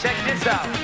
Check this out.